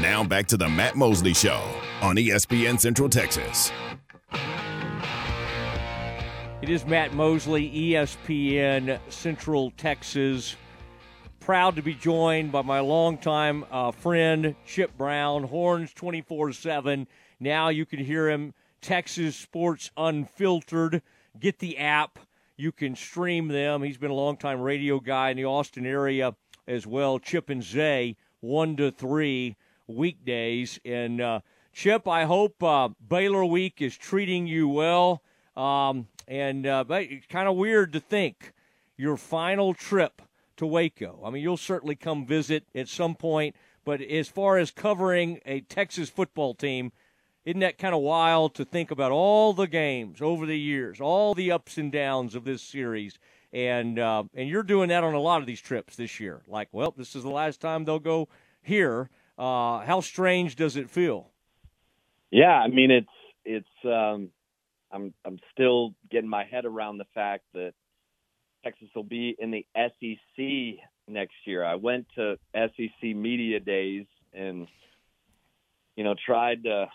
Now back to the Matt Mosley Show on ESPN Central Texas. It is Matt Mosley, ESPN Central Texas. Proud to be joined by my longtime uh, friend, Chip Brown, Horns 24 7. Now you can hear him, Texas Sports Unfiltered. Get the app. You can stream them. He's been a longtime radio guy in the Austin area as well. Chip and Zay, 1 to 3 weekdays. And uh, Chip, I hope uh, Baylor Week is treating you well. Um, and uh, it's kind of weird to think your final trip to Waco. I mean, you'll certainly come visit at some point, but as far as covering a Texas football team, isn't that kind of wild to think about all the games over the years, all the ups and downs of this series? And uh, and you're doing that on a lot of these trips this year. Like, well, this is the last time they'll go here. Uh, how strange does it feel? Yeah, I mean it's it's um, I'm I'm still getting my head around the fact that Texas will be in the SEC next year. I went to SEC media days and you know tried to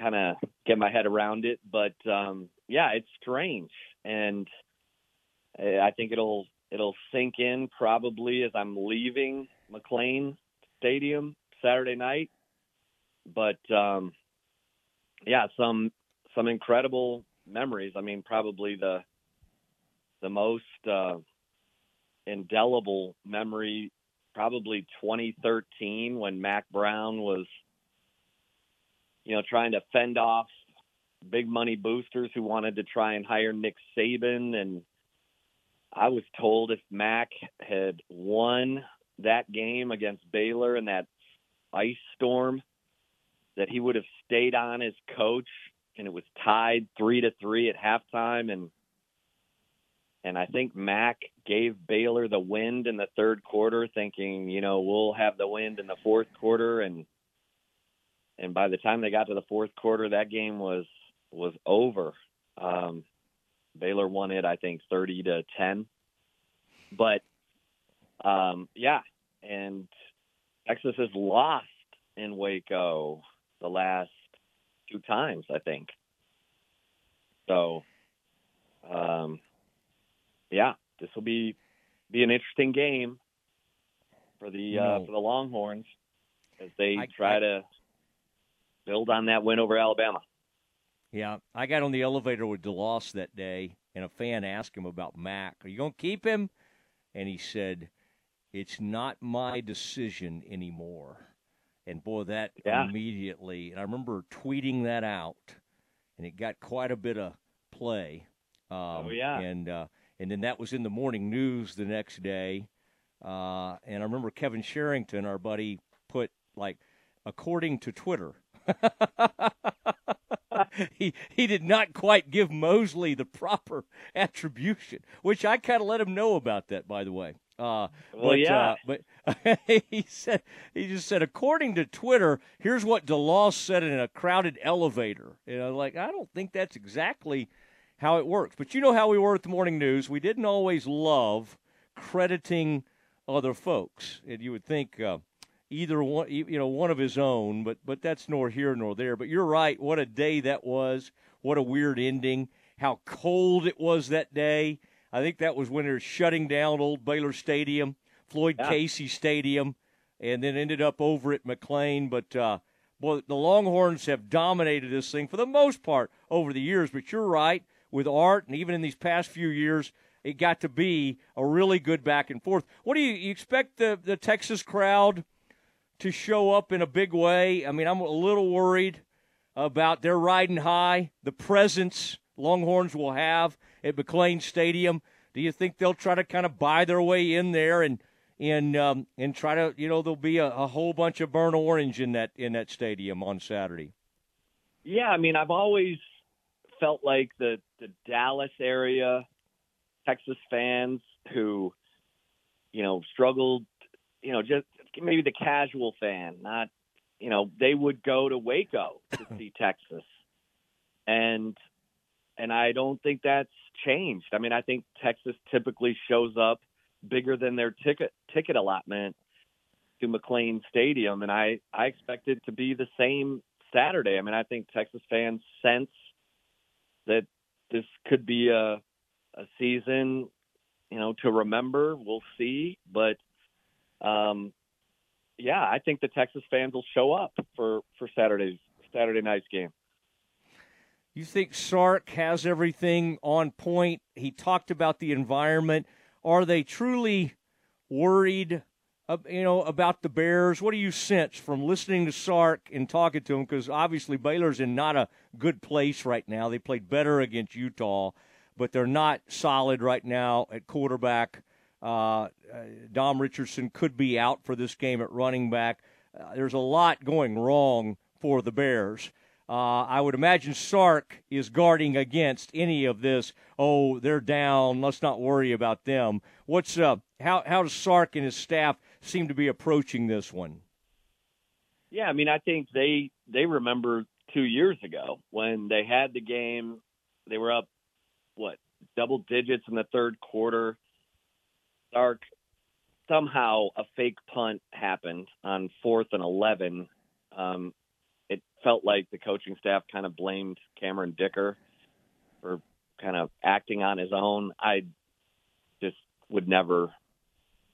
kind of get my head around it, but um, yeah, it's strange, and I think it'll it'll sink in probably as I'm leaving McLane Stadium Saturday night. But um, yeah, some some incredible memories. I mean, probably the the most uh, indelible memory, probably 2013 when Mack Brown was, you know, trying to fend off big money boosters who wanted to try and hire Nick Saban, and I was told if Mack had won that game against Baylor and that ice storm, that he would have stayed on as coach and it was tied three to three at halftime and and I think Mack gave Baylor the wind in the third quarter, thinking, you know, we'll have the wind in the fourth quarter and and by the time they got to the fourth quarter that game was was over. Um Baylor won it I think 30 to 10. But um yeah, and Texas has lost in Waco the last two times, I think. So, um, yeah, this will be be an interesting game for the uh, for the Longhorns as they I, try I, to build on that win over Alabama. Yeah, I got on the elevator with DeLoss that day, and a fan asked him about Mack. Are you going to keep him? And he said, "It's not my decision anymore." And boy, that yeah. immediately, and I remember tweeting that out, and it got quite a bit of play. Um, oh yeah, and uh, and then that was in the morning news the next day. Uh, and I remember Kevin Sherrington, our buddy, put like, according to Twitter. he he did not quite give Mosley the proper attribution, which I kind of let him know about that, by the way. Uh, well, but, yeah. Uh, but he said he just said, according to Twitter, here's what DeLoss said in a crowded elevator. You know, like I don't think that's exactly how it works. But you know how we were at the morning news. We didn't always love crediting other folks, and you would think uh, either one, you know, one of his own. But but that's nor here nor there. But you're right. What a day that was. What a weird ending. How cold it was that day I think that was when they're shutting down old Baylor Stadium, Floyd yeah. Casey Stadium, and then ended up over at McLane. But uh, boy, the Longhorns have dominated this thing for the most part over the years. But you're right with Art, and even in these past few years, it got to be a really good back and forth. What do you, you expect the the Texas crowd to show up in a big way? I mean, I'm a little worried about their riding high, the presence Longhorns will have at McLane Stadium. Do you think they'll try to kind of buy their way in there and and um, and try to you know there'll be a, a whole bunch of burnt orange in that in that stadium on Saturday? Yeah, I mean I've always felt like the the Dallas area Texas fans who you know struggled you know just maybe the casual fan not you know they would go to Waco to see Texas and and I don't think that's changed. I mean, I think Texas typically shows up bigger than their ticket ticket allotment to McLane Stadium, and I I expect it to be the same Saturday. I mean, I think Texas fans sense that this could be a a season, you know, to remember. We'll see, but um, yeah, I think the Texas fans will show up for for Saturday's Saturday night's game. You think Sark has everything on point? He talked about the environment. Are they truly worried you know, about the Bears? What do you sense from listening to Sark and talking to him? Because obviously Baylor's in not a good place right now. They played better against Utah, but they're not solid right now at quarterback. Uh, uh Dom Richardson could be out for this game at running back. Uh, there's a lot going wrong for the Bears. Uh, I would imagine Sark is guarding against any of this. Oh, they're down. Let's not worry about them. What's uh, how how does Sark and his staff seem to be approaching this one? Yeah, I mean, I think they they remember two years ago when they had the game. They were up what double digits in the third quarter. Sark somehow a fake punt happened on fourth and eleven. Um, felt like the coaching staff kind of blamed Cameron Dicker for kind of acting on his own. I just would never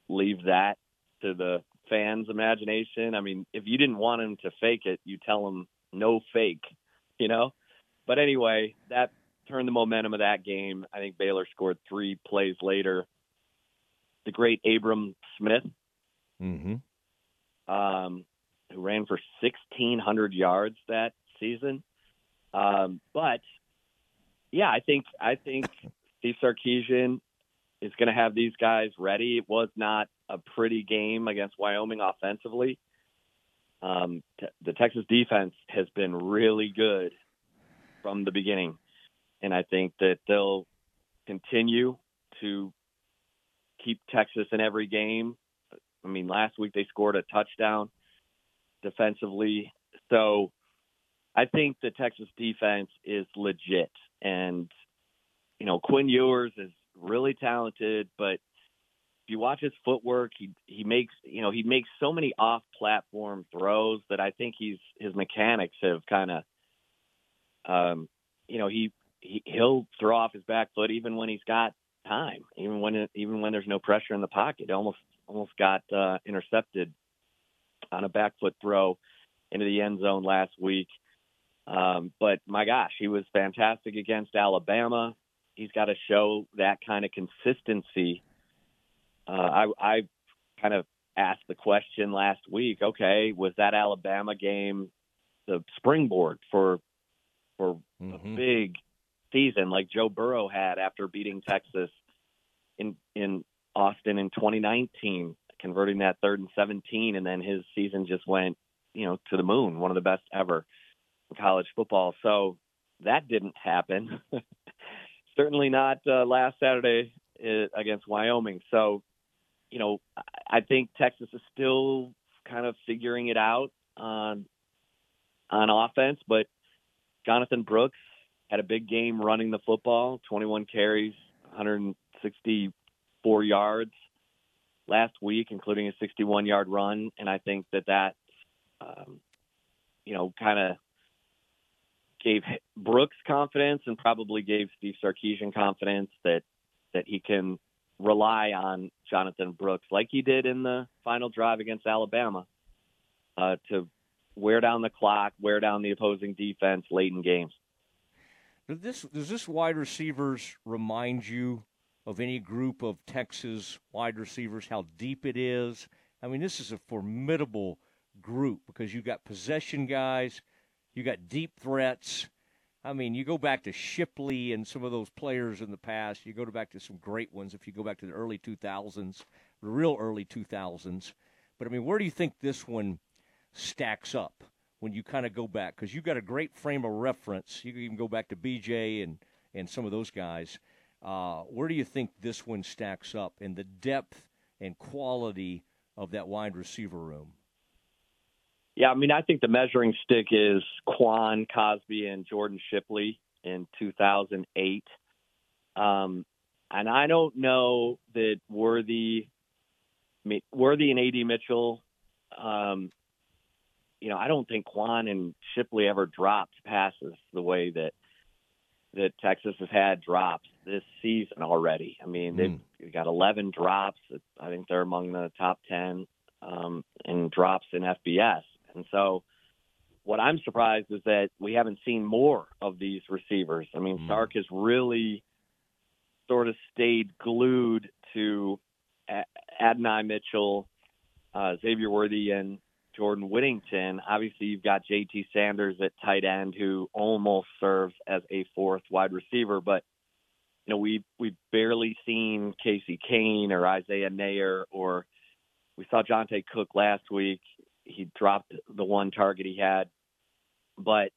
leave that to the fans' imagination. I mean, if you didn't want him to fake it, you tell him no fake, you know? But anyway, that turned the momentum of that game. I think Baylor scored three plays later. The great Abram Smith, mm-hmm. um, who ran for 1,600 yards that season. Um, but yeah, I think I think Steve Sarkisian is going to have these guys ready. It was not a pretty game against Wyoming offensively. Um, t- the Texas defense has been really good from the beginning, and I think that they'll continue to keep Texas in every game. I mean, last week they scored a touchdown defensively. So I think the Texas defense is legit. And, you know, Quinn Ewers is really talented, but if you watch his footwork, he he makes you know he makes so many off platform throws that I think he's his mechanics have kind of um you know he, he he'll throw off his back foot even when he's got time even when even when there's no pressure in the pocket almost almost got uh, intercepted on a back foot throw into the end zone last week. Um, but my gosh, he was fantastic against Alabama. He's got to show that kind of consistency. Uh, I, I kind of asked the question last week. Okay, was that Alabama game the springboard for for mm-hmm. a big season like Joe Burrow had after beating Texas in in Austin in 2019? Converting that third and 17, and then his season just went, you know, to the moon, one of the best ever in college football. So that didn't happen. Certainly not uh, last Saturday uh, against Wyoming. So, you know, I think Texas is still kind of figuring it out on on offense, but Jonathan Brooks had a big game running the football, 21 carries, 164 yards last week, including a 61 yard run. And I think that that, um, you know, kind of gave Brooks confidence and probably gave Steve Sarkisian confidence that that he can rely on Jonathan Brooks like he did in the final drive against Alabama uh, to wear down the clock, wear down the opposing defense late in games. Does this does this wide receivers remind you of any group of Texas wide receivers, how deep it is. I mean, this is a formidable group because you've got possession guys, you got deep threats. I mean, you go back to Shipley and some of those players in the past. You go back to some great ones if you go back to the early 2000s, the real early 2000s. But I mean, where do you think this one stacks up when you kind of go back? Because you've got a great frame of reference. You can even go back to BJ and, and some of those guys. Uh, where do you think this one stacks up in the depth and quality of that wide receiver room? Yeah, I mean, I think the measuring stick is Quan Cosby and Jordan Shipley in 2008. Um, and I don't know that Worthy, Worthy and AD Mitchell um, you know, I don't think Quan and Shipley ever dropped passes the way that that Texas has had drops this season already. I mean, they've mm. got 11 drops. I think they're among the top 10 um, in drops in FBS. And so, what I'm surprised is that we haven't seen more of these receivers. I mean, mm. Sark has really sort of stayed glued to Adonai Mitchell, uh, Xavier Worthy, and Jordan Whittington. Obviously, you've got JT Sanders at tight end, who almost serves as a fourth wide receiver, but you know we we've barely seen Casey Cain or Isaiah Neyor or we saw Johntay Cook last week. He dropped the one target he had, but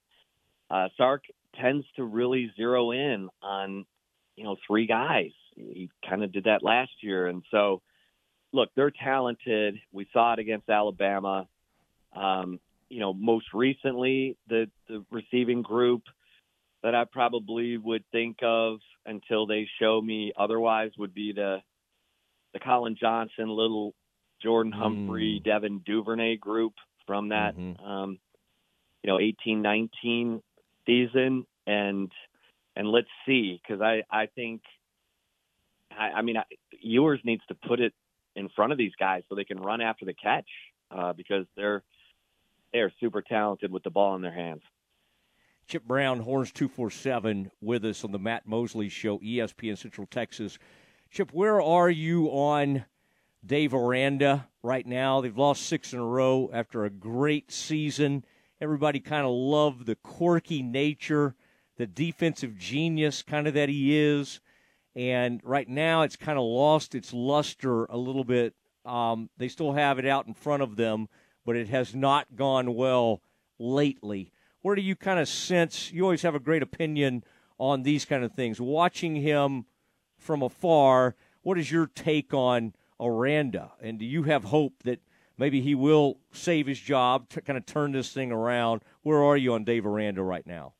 uh, Sark tends to really zero in on you know three guys. He kind of did that last year, and so look, they're talented. We saw it against Alabama. Um, you know, most recently, the, the receiving group that I probably would think of until they show me otherwise would be the the Collin Johnson, little Jordan Humphrey, mm. Devin Duvernay group from that mm-hmm. um, you know eighteen nineteen season, and and let's see because I I think I, I mean I, Ewers needs to put it in front of these guys so they can run after the catch uh, because they're they are super talented with the ball in their hands. Chip Brown, Horns 247, with us on the Matt Mosley Show, ESPN Central Texas. Chip, where are you on Dave Aranda right now? They've lost six in a row after a great season. Everybody kind of loved the quirky nature, the defensive genius kind of that he is. And right now, it's kind of lost its luster a little bit. Um, they still have it out in front of them but it has not gone well lately. Where do you kind of sense? You always have a great opinion on these kind of things. Watching him from afar, what is your take on Aranda? And do you have hope that maybe he will save his job, to kind of turn this thing around? Where are you on Dave Aranda right now?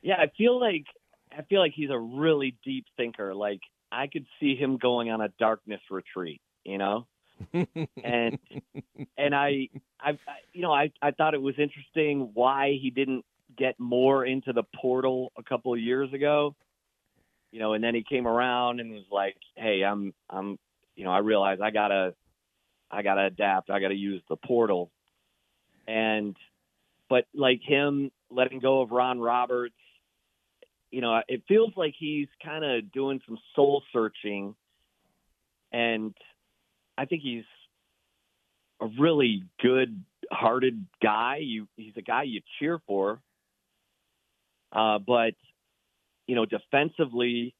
Yeah, I feel like I feel like he's a really deep thinker. Like I could see him going on a darkness retreat. You know, and and I, I, you know, I, I thought it was interesting why he didn't get more into the portal a couple of years ago. You know, and then he came around and was like, "Hey, I'm, I'm, you know, I realize I gotta, I gotta adapt. I gotta use the portal." And, but like him letting go of Ron Roberts, you know, it feels like he's kind of doing some soul searching and I think he's a really good-hearted guy. You, he's a guy you cheer for. Uh, but you know, defensively,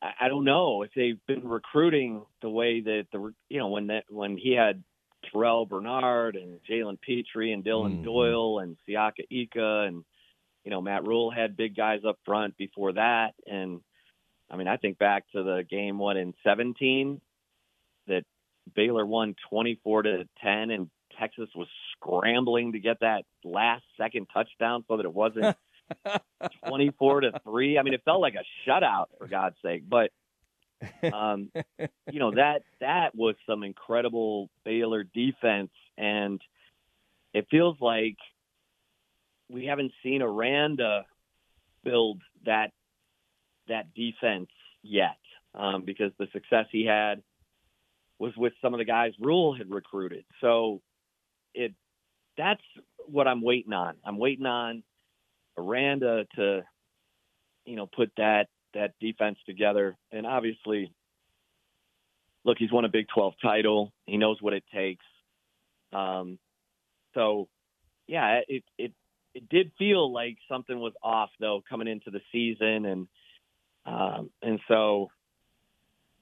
I, I don't know if they've been recruiting the way that the you know when that when he had Terrell Bernard and Jalen Pitre and Dillon mm-hmm. Doyle and Siaka Ika and you know Matt Rhule had big guys up front before that and I mean I think back to the game one in 17 that Baylor won 24 to 10 and Texas was scrambling to get that last second touchdown so that it wasn't 24 to 3. I mean, it felt like a shutout for God's sake, but um, you know, that that was some incredible Baylor defense and it feels like we haven't seen Aranda build that that defense yet um, because the success he had was with some of the guys Rhule had recruited. So it that's what I'm waiting on. I'm waiting on Aranda to you know put that that defense together. And obviously, look, he's won a Big 12 title. He knows what it takes. Um, so yeah, it it it did feel like something was off though coming into the season and um, and so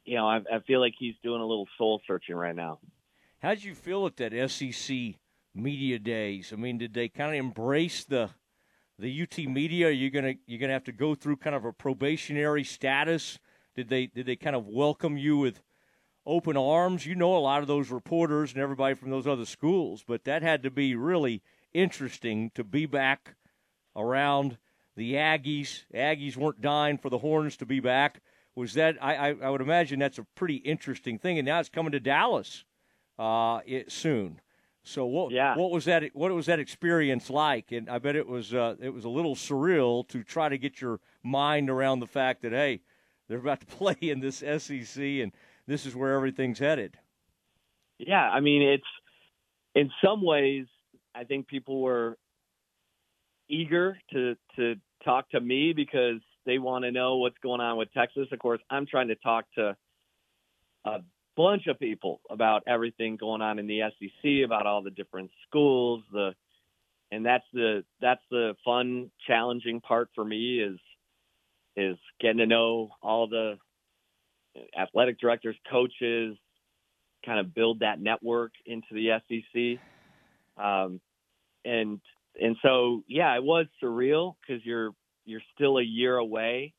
you know, I, I feel like he's doing a little soul searching right now. How did you feel at that SEC media days? I mean, did they kind of embrace the the UT media? Are you gonna you're gonna have to go through kind of a probationary status? Did they did they kind of welcome you with open arms? You know, a lot of those reporters and everybody from those other schools, but that had to be really interesting to be back around the Aggies. Aggies weren't dying for the Horns to be back was that I, I, I would imagine that's a pretty interesting thing. And now it's coming to Dallas uh, it soon. So what yeah. what was that what was that experience like? And I bet it was uh, it was a little surreal to try to get your mind around the fact that hey, they're about to play in this SEC and this is where everything's headed. Yeah, I mean it's in some ways I think people were eager to to talk to me because they want to know what's going on with Texas. Of course, I'm trying to talk to a bunch of people about everything going on in the SEC, about all the different schools, the and that's the that's the fun, challenging part for me is is getting to know all the athletic directors, coaches, kind of build that network into the SEC. Um, and and so yeah, it was surreal because you're you're still a year away,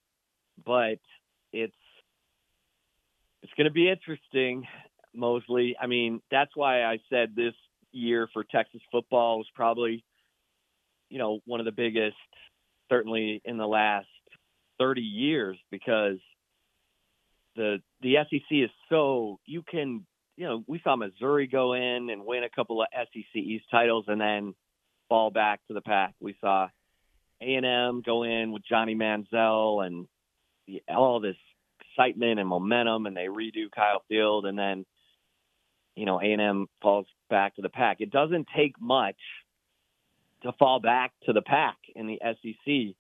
but it's it's going to be interesting, Mosley. I mean, that's why I said this year for Texas football was probably, you know, one of the biggest, certainly in the last 30 years, because the the SEC is so you can, you know, we saw Missouri go in and win a couple of SEC East titles and then fall back to the pack. We saw A&M go in with Johnny Manziel and all this excitement and momentum, and they redo Kyle Field, and then you know A&M falls back to the pack. It doesn't take much to fall back to the pack in the SEC.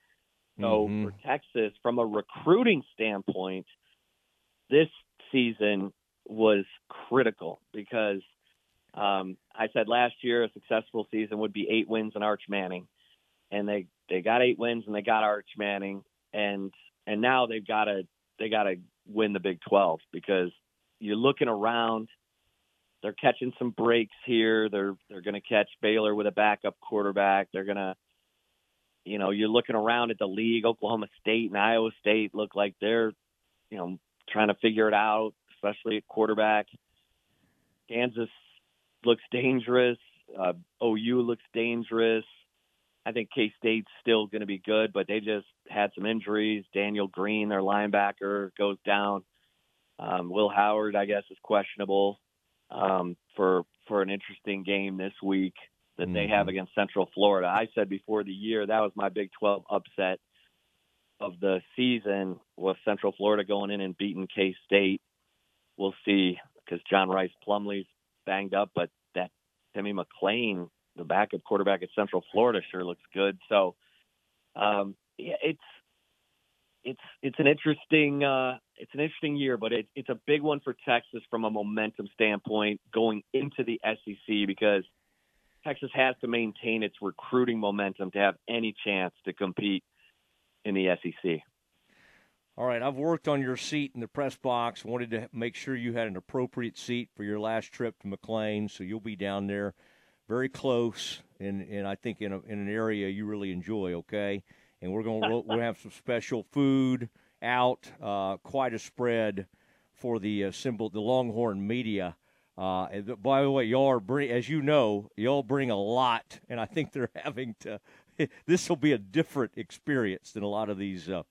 So mm-hmm. for Texas, from a recruiting standpoint, this season was critical because um, I said last year a successful season would be eight wins and Arch Manning, and they they got eight wins and they got Arch Manning, and and now they've got to they got to win the Big 12 because you're looking around. They're catching some breaks here. They're they're going to catch Baylor with a backup quarterback. They're going to, you know, you're looking around at the league. Oklahoma State and Iowa State look like they're, you know, trying to figure it out, especially at quarterback. Kansas looks dangerous. Uh, OU looks dangerous. I think K State's still going to be good, but they just had some injuries. Daniel Green, their linebacker, goes down. Um, Will Howard, I guess, is questionable um, for for an interesting game this week that mm-hmm. they have mm-hmm. against Central Florida. I said before the year that was my Big 12 upset of the season with Central Florida going in and beating K State. We'll see because John Rhys Plumlee's banged up, but that Timmy McClain the backup quarterback at Central Florida sure looks good. So, um, yeah, it's it's it's an interesting uh, it's an interesting year, but it, it's a big one for Texas from a momentum standpoint going into the SEC because Texas has to maintain its recruiting momentum to have any chance to compete in the SEC. All right, I've worked on your seat in the press box. Wanted to make sure you had an appropriate seat for your last trip to McLane, so you'll be down there very close, and, and I think in, a, in an area you really enjoy, okay? And we're going to we'll have some special food out, uh, quite a spread for the uh, symbol, the Longhorn media. Uh, and by the way, y'all are bring, as you know, y'all bring a lot, and I think they're having to. this will be a different experience than a lot of these uh,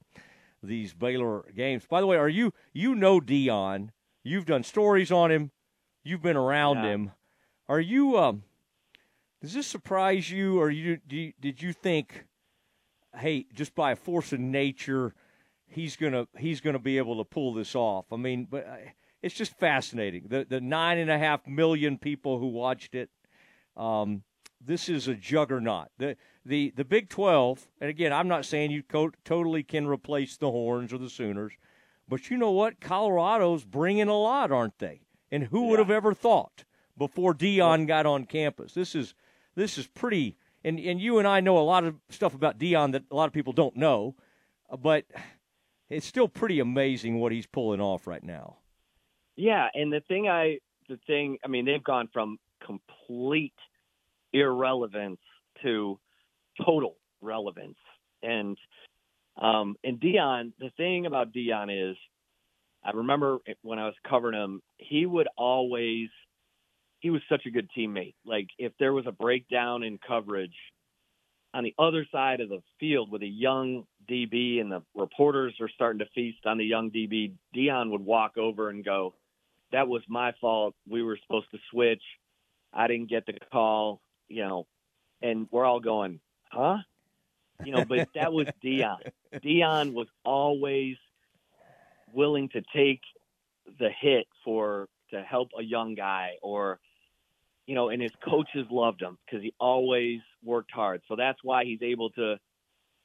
these Baylor games. By the way, are you you know Deion? You've done stories on him. You've been around yeah. him. Are you um, does this surprise you, or you, you did you think, hey, just by a force of nature, he's gonna he's gonna be able to pull this off? I mean, but uh, it's just fascinating. The the nine and a half million people who watched it. Um, this is a juggernaut. The the the Big Twelve, and again, I'm not saying you co- totally can replace the Horns or the Sooners, but you know what? Colorado's bringing a lot, aren't they? And who yeah. would have ever thought before Deion got on campus? This is this is pretty. And and you and I know a lot of stuff about Deion that a lot of people don't know, uh, but it's still pretty amazing what he's pulling off right now. Yeah, and the thing I the thing I mean they've gone from complete irrelevance to total relevance. And um and Deion, the thing about Deion is I remember when I was covering him, he would always he was such a good teammate. Like if there was a breakdown in coverage on the other side of the field with a young DB and the reporters are starting to feast on the young DB, Deion would walk over and go, that was my fault. We were supposed to switch. I didn't get the call, you know, and we're all going, huh? You know, but that was Deion. Deion was always willing to take the hit for to help a young guy or you know, and his coaches loved him because he always worked hard. So that's why he's able to,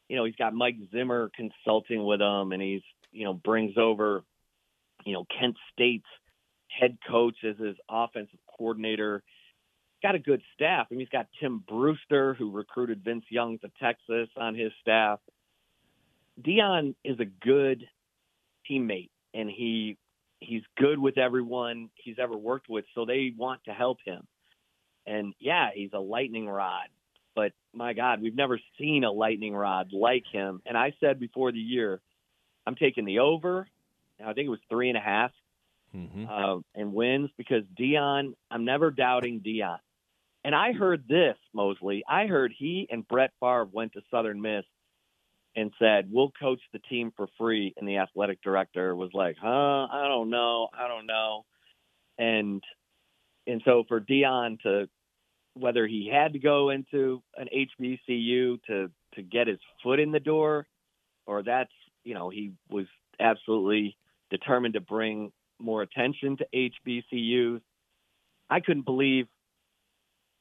you know, he's got Mike Zimmer consulting with him, and he's, you know, brings over, you know, Kent State's head coach as his offensive coordinator. Got a good staff. I mean, he's got Tim Brewster, who recruited Vince Young to Texas, on his staff. Deion is a good teammate, and he he's good with everyone he's ever worked with, so they want to help him. And yeah, he's a lightning rod, but my God, we've never seen a lightning rod like him. And I said before the year, I'm taking the over. I think it was three and a half, mm-hmm. uh, and wins because Deion, I'm never doubting Deion. And I heard this, Mosley. I heard he and Brett Favre went to Southern Miss and said, "We'll coach the team for free." And the athletic director was like, "Huh? I don't know. I don't know." And and so for Deion to whether he had to go into an HBCU to to get his foot in the door, or that's you know he was absolutely determined to bring more attention to HBCUs. I couldn't believe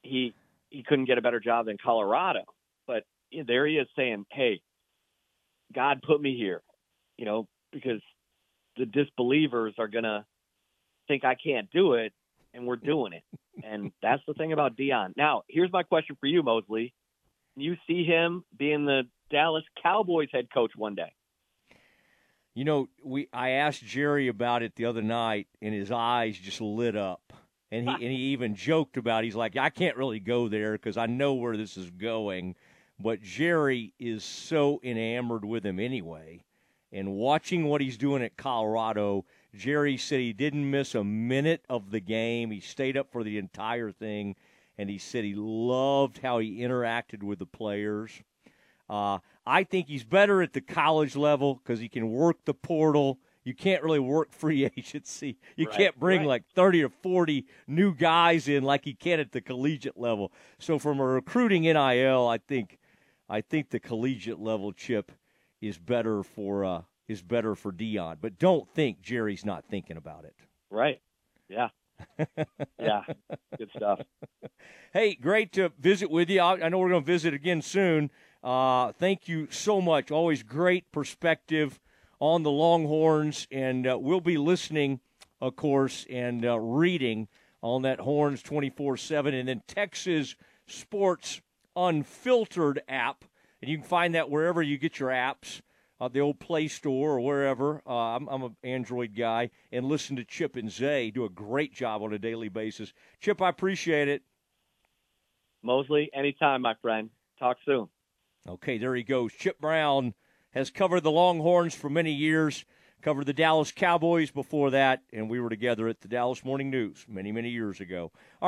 he he couldn't get a better job than Colorado, but there he is saying, "Hey, God put me here," you know, because the disbelievers are gonna think I can't do it, and we're doing it. and that's the thing about Deion. Now, here's my question for you, Mosley. You see him being the Dallas Cowboys head coach one day. You know, we I asked Jerry about it the other night, and his eyes just lit up. And he and he even joked about. It. He's like, I can't really go there because I know where this is going. But Jerry is so enamored with him anyway, and watching what he's doing at Colorado Jerry said he didn't miss a minute of the game. He stayed up for the entire thing, and he said he loved how he interacted with the players. Uh, I think he's better at the college level because he can work the portal. You can't really work free agency. You right, can't bring right. like 30 or 40 new guys in like he can at the collegiate level. So from a recruiting NIL, I think I think the collegiate level chip is better for uh, is better for Deion. But don't think Jerry's not thinking about it. Right. Yeah. yeah. Good stuff. Hey, great to visit with you. I know we're going to visit again soon. Uh, thank you so much. Always great perspective on the Longhorns, and uh, we'll be listening, of course, and uh, reading on that Horns 24 7, and then Texas Sports Unfiltered app. And you can find that wherever you get your apps uh, the old Play Store or wherever. Uh, I'm, I'm an Android guy, and listen to Chip and Zay do a great job on a daily basis. Chip, I appreciate it. Mosley, anytime, my friend. Talk soon. Okay, there he goes. Chip Brown has covered the Longhorns for many years, covered the Dallas Cowboys before that, and we were together at the Dallas Morning News many, many years ago. All